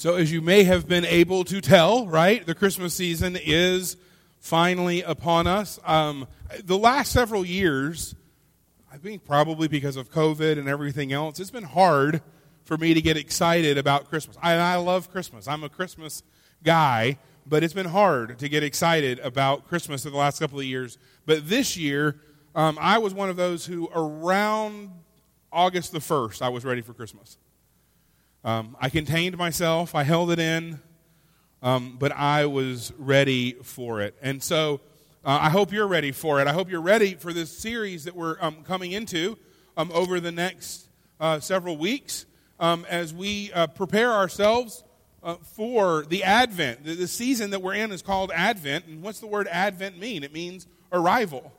So, as you may have been able to tell, right, the Christmas season is finally upon us. Um, the last several years, I think probably because of COVID and everything else, it's been hard for me to get excited about Christmas. I, I love Christmas. I'm a Christmas guy, but it's been hard to get excited about Christmas in the last couple of years. But this year, um, I was one of those who, around August the 1st, I was ready for Christmas. Um, I contained myself, I held it in, um, but I was ready for it. And so uh, I hope you're ready for it. I hope you're ready for this series that we're um, coming into um, over the next uh, several weeks um, as we uh, prepare ourselves uh, for the Advent. The, the season that we're in is called Advent. And what's the word Advent mean? It means arrival,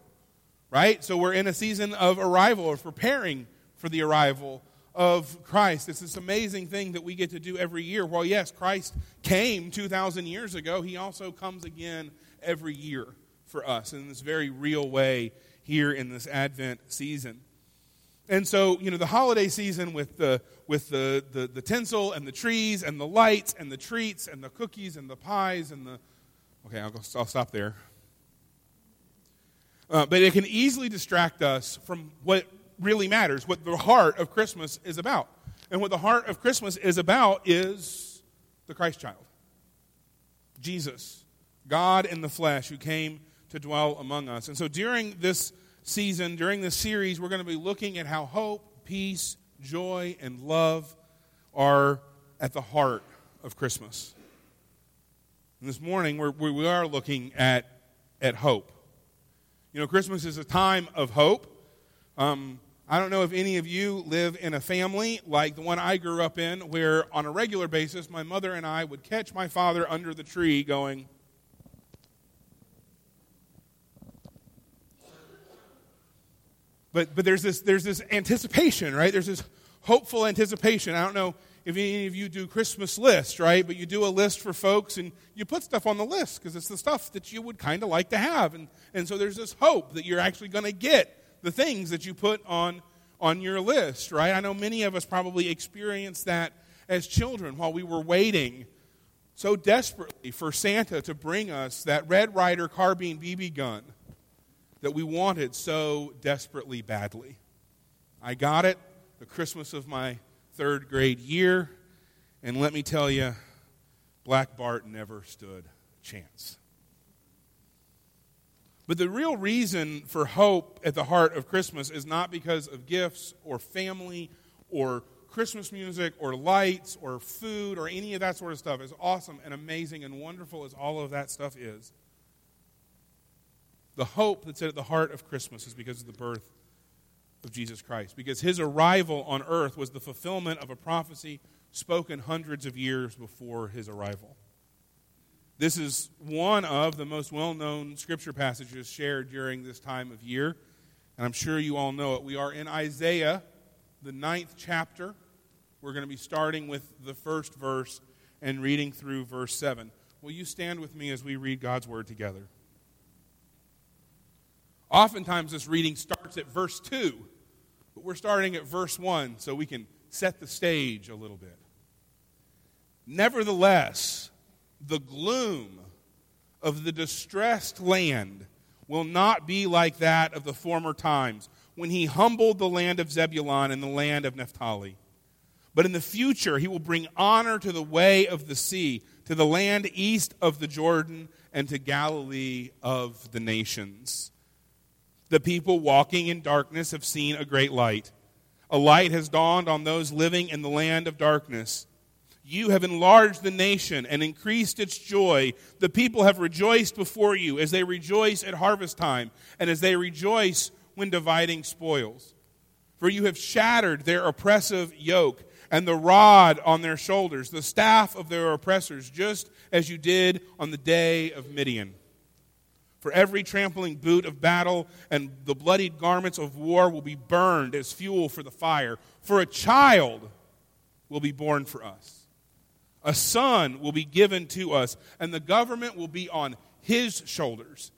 right? So we're in a season of arrival, of preparing for the arrival of Christ. It's this amazing thing that we get to do every year. Well, yes, Christ came 2,000 years ago, he also comes again every year for us in this very real way here in this Advent season. And so, you know, the holiday season with the with the, the, the tinsel and the trees and the lights and the treats and the cookies and the pies and the okay, I'll, go, I'll stop there. Uh, but it can easily distract us from what really matters, what the heart of Christmas is about. And what the heart of Christmas is about is the Christ child Jesus, God in the flesh, who came to dwell among us. And so during this season, during this series, we're going to be looking at how hope, peace, joy, and love are at the heart of Christmas. And this morning, we're, we are looking at, at hope. You know, Christmas is a time of hope. Um, I don't know if any of you live in a family like the one I grew up in, where on a regular basis, my mother and I would catch my father under the tree going, But, but there's, this, there's this anticipation, right? There's this hopeful anticipation. I don't know if any of you do Christmas lists, right? But you do a list for folks and you put stuff on the list because it's the stuff that you would kind of like to have. And, and so there's this hope that you're actually going to get the things that you put on, on your list, right? I know many of us probably experienced that as children while we were waiting so desperately for Santa to bring us that Red Ryder carbine BB gun that we wanted so desperately badly. I got it the Christmas of my third grade year, and let me tell you, Black Bart never stood a chance. But the real reason for hope at the heart of Christmas is not because of gifts or family or Christmas music or lights or food or any of that sort of stuff, as awesome and amazing and wonderful as all of that stuff is. The hope that's at the heart of Christmas is because of the birth of Jesus Christ, because his arrival on earth was the fulfillment of a prophecy spoken hundreds of years before his arrival. This is one of the most well known scripture passages shared during this time of year, and I'm sure you all know it. We are in Isaiah, the ninth chapter. We're going to be starting with the first verse and reading through verse 7. Will you stand with me as we read God's word together? Oftentimes, this reading starts at verse 2, but we're starting at verse 1 so we can set the stage a little bit. Nevertheless, the gloom of the distressed land will not be like that of the former times when he humbled the land of Zebulun and the land of Naphtali. But in the future, he will bring honor to the way of the sea, to the land east of the Jordan, and to Galilee of the nations. The people walking in darkness have seen a great light. A light has dawned on those living in the land of darkness. You have enlarged the nation and increased its joy. The people have rejoiced before you as they rejoice at harvest time and as they rejoice when dividing spoils. For you have shattered their oppressive yoke and the rod on their shoulders, the staff of their oppressors, just as you did on the day of Midian. For every trampling boot of battle and the bloodied garments of war will be burned as fuel for the fire. For a child will be born for us a son will be given to us, and the government will be on his shoulders.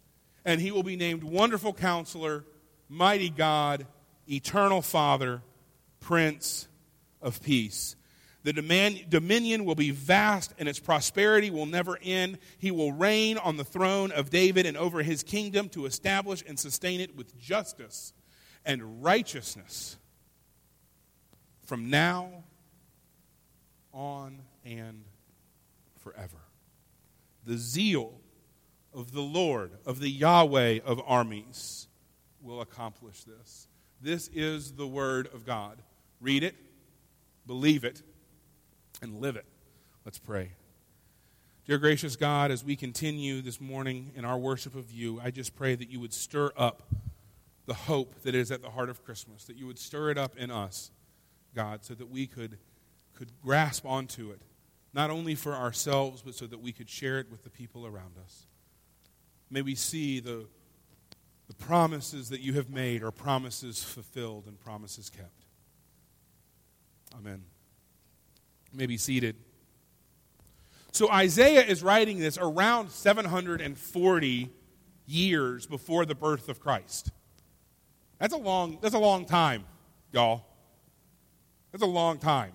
And he will be named Wonderful Counselor, Mighty God, Eternal Father, Prince of Peace. The dominion will be vast and its prosperity will never end. He will reign on the throne of David and over his kingdom to establish and sustain it with justice and righteousness from now on and forever. The zeal of the Lord, of the Yahweh of armies, will accomplish this. This is the Word of God. Read it, believe it, and live it. Let's pray. Dear gracious God, as we continue this morning in our worship of you, I just pray that you would stir up the hope that is at the heart of Christmas, that you would stir it up in us, God, so that we could, could grasp onto it, not only for ourselves, but so that we could share it with the people around us. May we see the, the promises that you have made are promises fulfilled and promises kept. Amen. You may be seated. So Isaiah is writing this around 740 years before the birth of Christ. That's a long, that's a long time, y'all. That's a long time.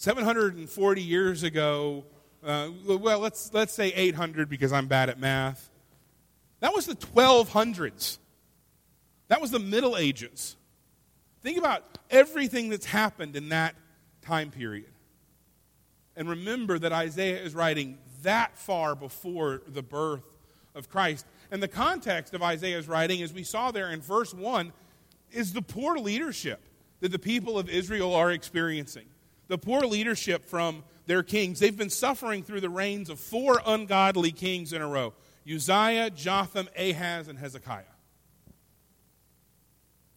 740 years ago, uh, well, let's, let's say 800 because I'm bad at math. That was the 1200s. That was the Middle Ages. Think about everything that's happened in that time period. And remember that Isaiah is writing that far before the birth of Christ. And the context of Isaiah's writing, as we saw there in verse 1, is the poor leadership that the people of Israel are experiencing. The poor leadership from their kings. They've been suffering through the reigns of four ungodly kings in a row Uzziah, Jotham, Ahaz, and Hezekiah.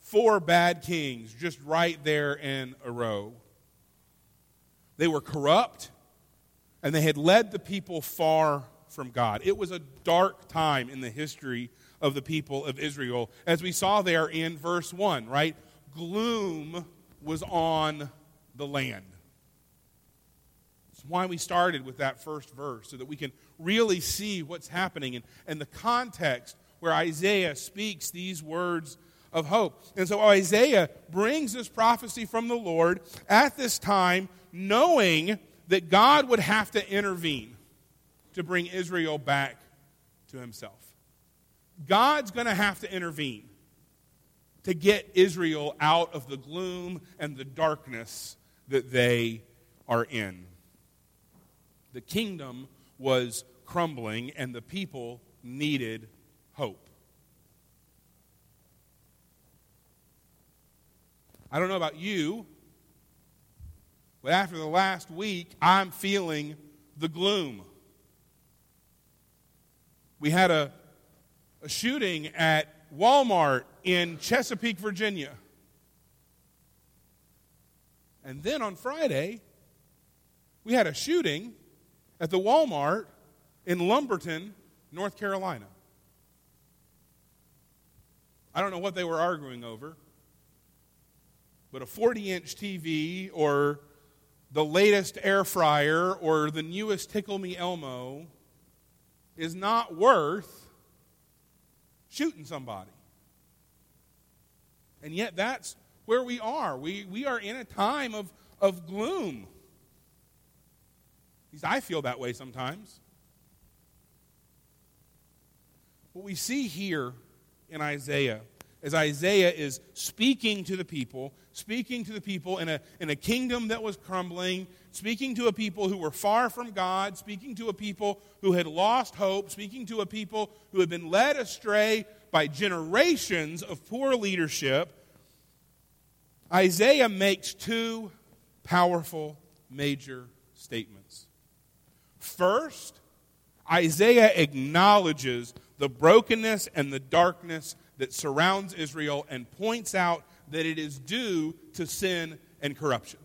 Four bad kings just right there in a row. They were corrupt, and they had led the people far from God. It was a dark time in the history of the people of Israel, as we saw there in verse 1, right? Gloom was on the land. Why we started with that first verse, so that we can really see what's happening and, and the context where Isaiah speaks these words of hope. And so Isaiah brings this prophecy from the Lord at this time, knowing that God would have to intervene to bring Israel back to himself. God's going to have to intervene to get Israel out of the gloom and the darkness that they are in. The kingdom was crumbling, and the people needed hope. I don't know about you, but after the last week, I'm feeling the gloom. We had a, a shooting at Walmart in Chesapeake, Virginia. And then on Friday, we had a shooting at the Walmart in Lumberton, North Carolina. I don't know what they were arguing over, but a 40 inch TV or the latest air fryer or the newest Tickle Me Elmo is not worth shooting somebody. And yet, that's where we are. We, we are in a time of, of gloom. Least I feel that way sometimes. What we see here in Isaiah as Isaiah is speaking to the people, speaking to the people in a, in a kingdom that was crumbling, speaking to a people who were far from God, speaking to a people who had lost hope, speaking to a people who had been led astray by generations of poor leadership. Isaiah makes two powerful major statements. First, Isaiah acknowledges the brokenness and the darkness that surrounds Israel and points out that it is due to sin and corruption.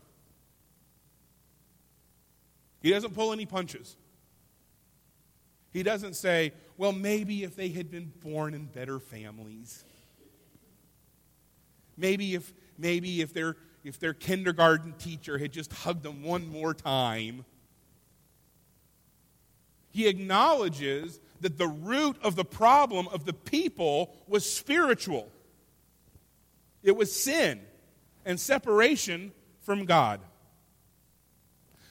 He doesn't pull any punches. He doesn't say, well, maybe if they had been born in better families. Maybe if, maybe if, their, if their kindergarten teacher had just hugged them one more time. He acknowledges that the root of the problem of the people was spiritual. It was sin and separation from God.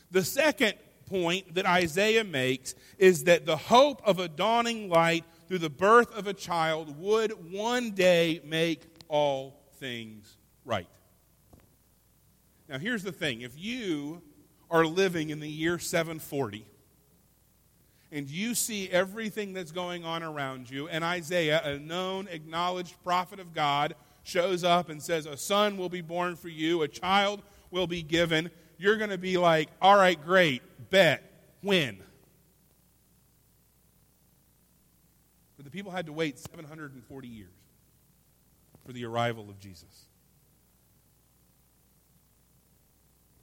The second point that Isaiah makes is that the hope of a dawning light through the birth of a child would one day make all things right. Now, here's the thing if you are living in the year 740, and you see everything that's going on around you, and Isaiah, a known, acknowledged prophet of God, shows up and says, A son will be born for you, a child will be given, you're going to be like, All right, great, bet, when? But the people had to wait 740 years for the arrival of Jesus.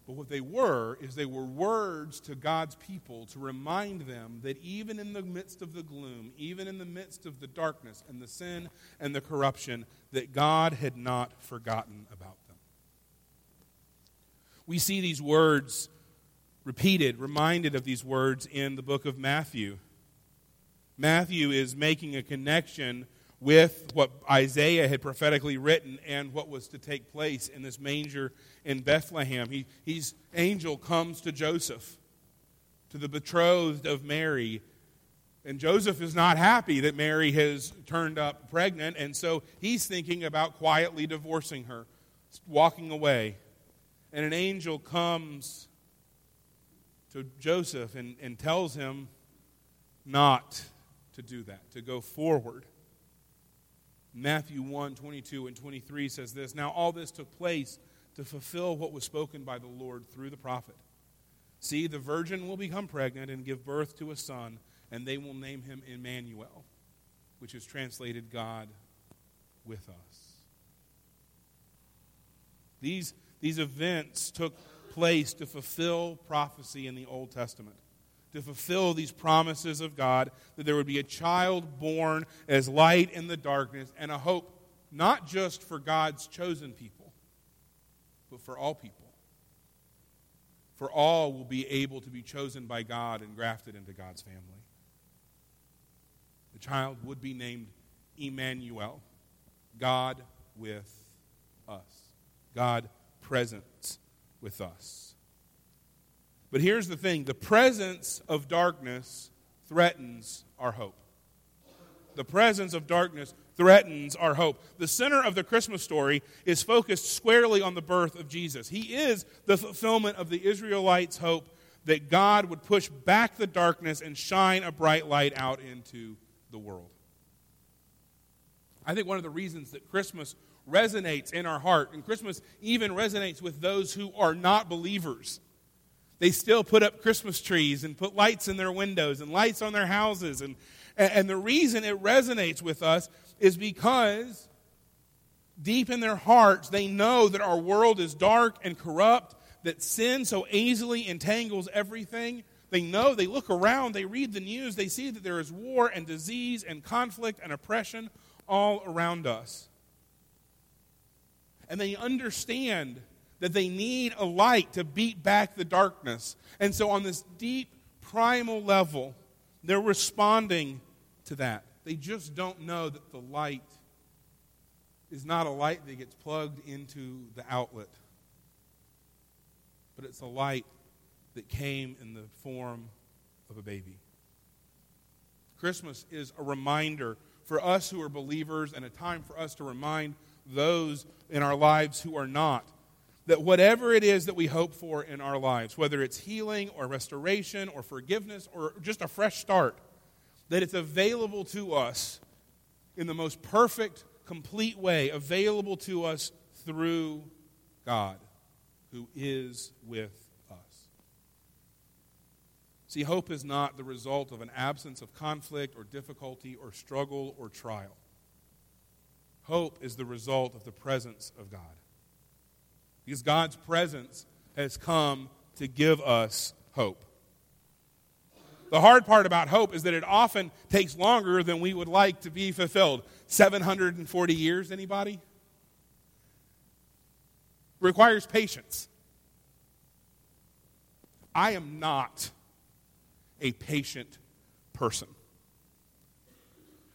But what they were is they were words to God's people to remind them that even in the midst of the gloom, even in the midst of the darkness and the sin and the corruption, that God had not forgotten about them. We see these words repeated, reminded of these words in the book of Matthew. Matthew is making a connection with what Isaiah had prophetically written and what was to take place in this manger in Bethlehem. He, he's angel comes to Joseph, to the betrothed of Mary, and Joseph is not happy that Mary has turned up pregnant, and so he's thinking about quietly divorcing her, walking away. And an angel comes to Joseph and, and tells him not to do that, to go forward. Matthew 1 22 and 23 says this Now all this took place to fulfill what was spoken by the Lord through the prophet. See, the virgin will become pregnant and give birth to a son, and they will name him Emmanuel, which is translated God with us. These, these events took place to fulfill prophecy in the Old Testament to fulfill these promises of God that there would be a child born as light in the darkness and a hope not just for God's chosen people, but for all people. For all will be able to be chosen by God and grafted into God's family. The child would be named Emmanuel, God with us, God present with us. But here's the thing the presence of darkness threatens our hope. The presence of darkness threatens our hope. The center of the Christmas story is focused squarely on the birth of Jesus. He is the fulfillment of the Israelites' hope that God would push back the darkness and shine a bright light out into the world. I think one of the reasons that Christmas resonates in our heart, and Christmas even resonates with those who are not believers, they still put up Christmas trees and put lights in their windows and lights on their houses. And, and the reason it resonates with us is because deep in their hearts, they know that our world is dark and corrupt, that sin so easily entangles everything. They know, they look around, they read the news, they see that there is war and disease and conflict and oppression all around us. And they understand that they need a light to beat back the darkness. And so, on this deep, primal level, they're responding to that. They just don't know that the light is not a light that gets plugged into the outlet, but it's a light that came in the form of a baby. Christmas is a reminder for us who are believers and a time for us to remind those in our lives who are not that whatever it is that we hope for in our lives, whether it's healing or restoration or forgiveness or just a fresh start, that it's available to us in the most perfect, complete way, available to us through God, who is with us. See, hope is not the result of an absence of conflict or difficulty or struggle or trial. Hope is the result of the presence of God. Because God's presence has come to give us hope. The hard part about hope is that it often takes longer than we would like to be fulfilled. 740 years, anybody? Requires patience. I am not a patient person.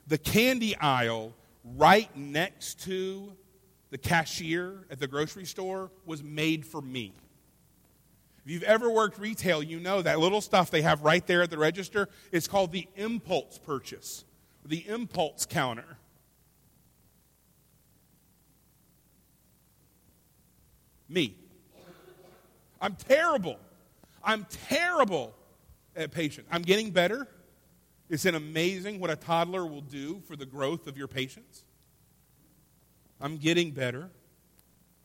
The candy aisle right next to the cashier at the grocery store was made for me. If you've ever worked retail, you know that little stuff they have right there at the register is called the impulse purchase, the impulse counter. Me. I'm terrible. I'm terrible at patience. I'm getting better. It's an amazing what a toddler will do for the growth of your patience. I'm getting better.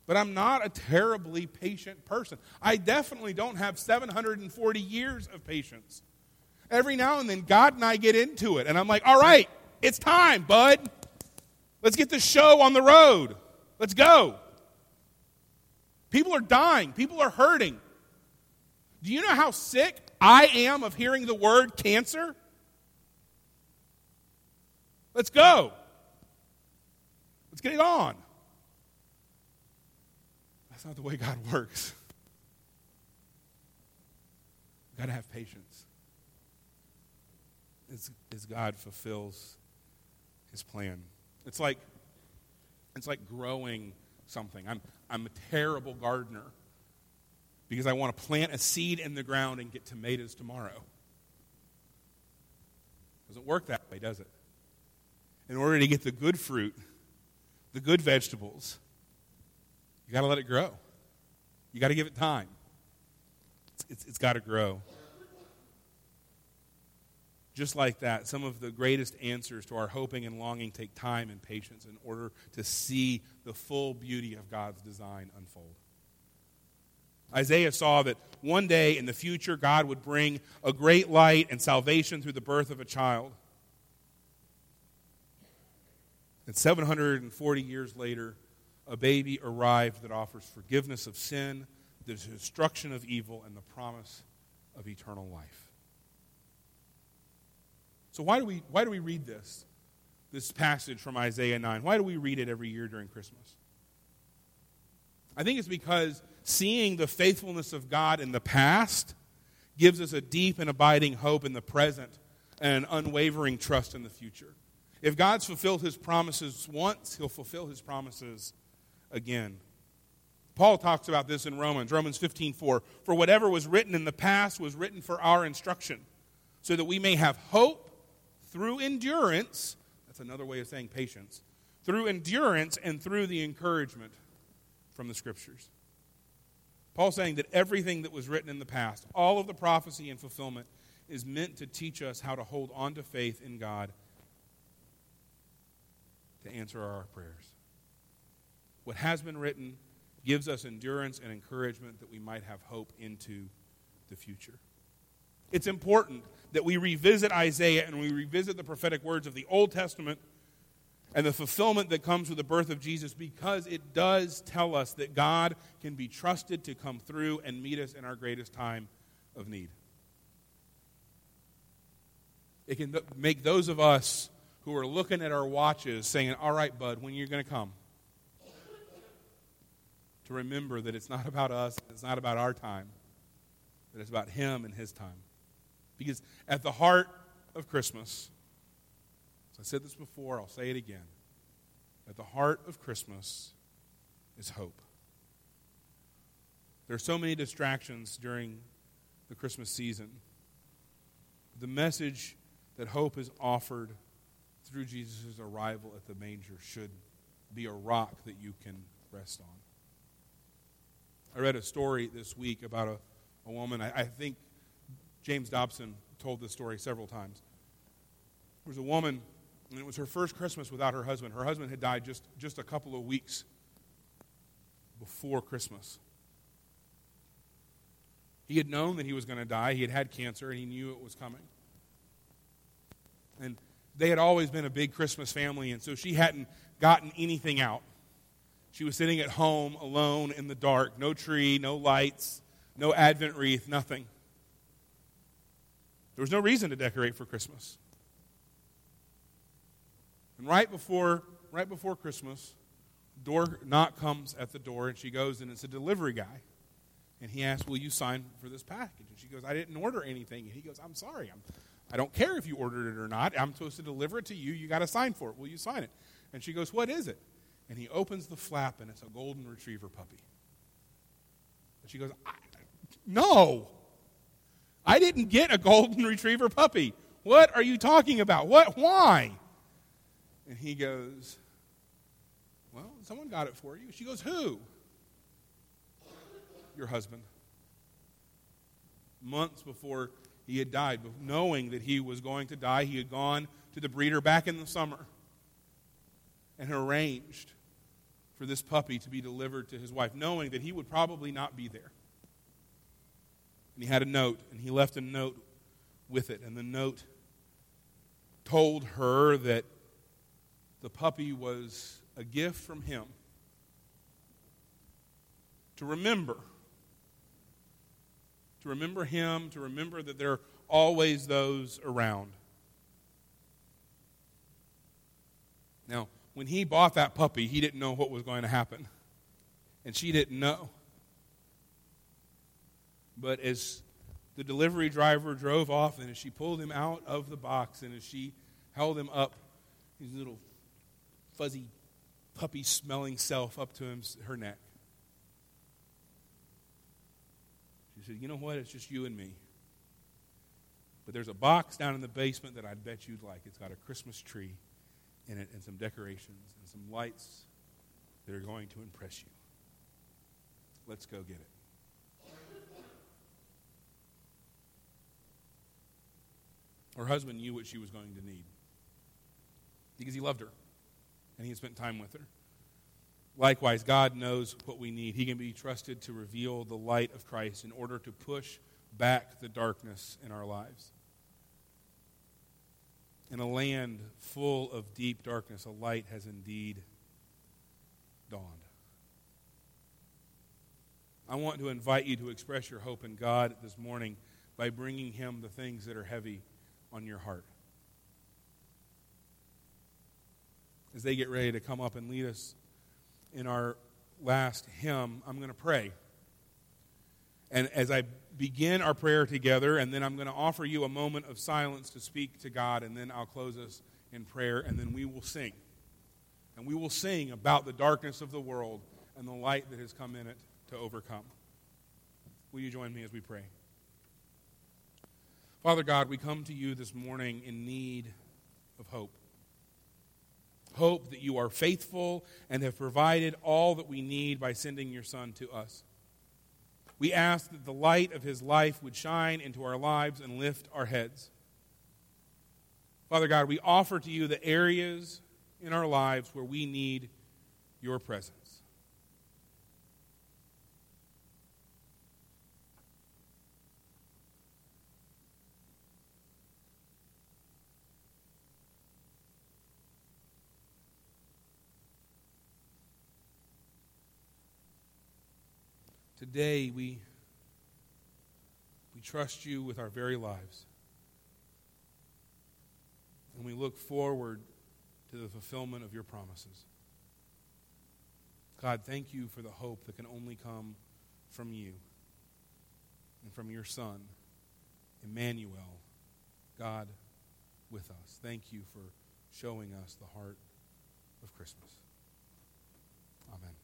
But I'm not a terribly patient person. I definitely don't have 740 years of patience. Every now and then, God and I get into it, and I'm like, all right, it's time, bud. Let's get the show on the road. Let's go. People are dying, people are hurting. Do you know how sick I am of hearing the word cancer? Let's go. Get it on. That's not the way God works. You've got to have patience as, as God fulfills his plan. It's like it's like growing something. I'm I'm a terrible gardener because I want to plant a seed in the ground and get tomatoes tomorrow. Doesn't work that way, does it? In order to get the good fruit, the good vegetables, you got to let it grow. You got to give it time. It's, it's, it's got to grow. Just like that, some of the greatest answers to our hoping and longing take time and patience in order to see the full beauty of God's design unfold. Isaiah saw that one day in the future, God would bring a great light and salvation through the birth of a child. And 740 years later, a baby arrived that offers forgiveness of sin, the destruction of evil, and the promise of eternal life. So, why do we, why do we read this, this passage from Isaiah 9? Why do we read it every year during Christmas? I think it's because seeing the faithfulness of God in the past gives us a deep and abiding hope in the present and an unwavering trust in the future. If God's fulfilled his promises once, he'll fulfill his promises again. Paul talks about this in Romans, Romans 15:4. For whatever was written in the past was written for our instruction, so that we may have hope through endurance. That's another way of saying patience. Through endurance and through the encouragement from the scriptures. Paul's saying that everything that was written in the past, all of the prophecy and fulfillment, is meant to teach us how to hold on to faith in God to answer our prayers. What has been written gives us endurance and encouragement that we might have hope into the future. It's important that we revisit Isaiah and we revisit the prophetic words of the Old Testament and the fulfillment that comes with the birth of Jesus because it does tell us that God can be trusted to come through and meet us in our greatest time of need. It can make those of us who are looking at our watches saying, All right, bud, when are you going to come? To remember that it's not about us, it's not about our time, that it's about Him and His time. Because at the heart of Christmas, as I said this before, I'll say it again. At the heart of Christmas is hope. There are so many distractions during the Christmas season. The message that hope is offered through Jesus' arrival at the manger should be a rock that you can rest on. I read a story this week about a, a woman. I, I think James Dobson told this story several times. There was a woman, and it was her first Christmas without her husband. Her husband had died just, just a couple of weeks before Christmas. He had known that he was going to die. He had had cancer, and he knew it was coming. And they had always been a big Christmas family, and so she hadn't gotten anything out. She was sitting at home alone in the dark, no tree, no lights, no Advent wreath, nothing. There was no reason to decorate for Christmas. And right before, right before Christmas, door knock comes at the door, and she goes, and it's a delivery guy. And he asks, Will you sign for this package? And she goes, I didn't order anything. And he goes, I'm sorry. I'm, I don't care if you ordered it or not. I'm supposed to deliver it to you. You got to sign for it. Will you sign it? And she goes, What is it? And he opens the flap, and it's a golden retriever puppy. And she goes, No. I didn't get a golden retriever puppy. What are you talking about? What? Why? And he goes, Well, someone got it for you. She goes, Who? Your husband. Months before he had died, knowing that he was going to die, he had gone to the breeder back in the summer and arranged for this puppy to be delivered to his wife, knowing that he would probably not be there. And he had a note, and he left a note with it. And the note told her that the puppy was a gift from him to remember. To remember him, to remember that there are always those around. Now, when he bought that puppy, he didn't know what was going to happen. And she didn't know. But as the delivery driver drove off, and as she pulled him out of the box, and as she held him up, his little fuzzy, puppy smelling self up to him, her neck, she said, You know what? It's just you and me. But there's a box down in the basement that I bet you'd like. It's got a Christmas tree in it and some decorations and some lights that are going to impress you. Let's go get it. Her husband knew what she was going to need because he loved her and he had spent time with her. Likewise, God knows what we need. He can be trusted to reveal the light of Christ in order to push back the darkness in our lives. In a land full of deep darkness, a light has indeed dawned. I want to invite you to express your hope in God this morning by bringing Him the things that are heavy on your heart. As they get ready to come up and lead us in our last hymn, I'm going to pray. And as I begin our prayer together, and then I'm going to offer you a moment of silence to speak to God, and then I'll close us in prayer, and then we will sing. And we will sing about the darkness of the world and the light that has come in it to overcome. Will you join me as we pray? Father God, we come to you this morning in need of hope. Hope that you are faithful and have provided all that we need by sending your Son to us. We ask that the light of his life would shine into our lives and lift our heads. Father God, we offer to you the areas in our lives where we need your presence. Today, we, we trust you with our very lives. And we look forward to the fulfillment of your promises. God, thank you for the hope that can only come from you and from your Son, Emmanuel, God with us. Thank you for showing us the heart of Christmas. Amen.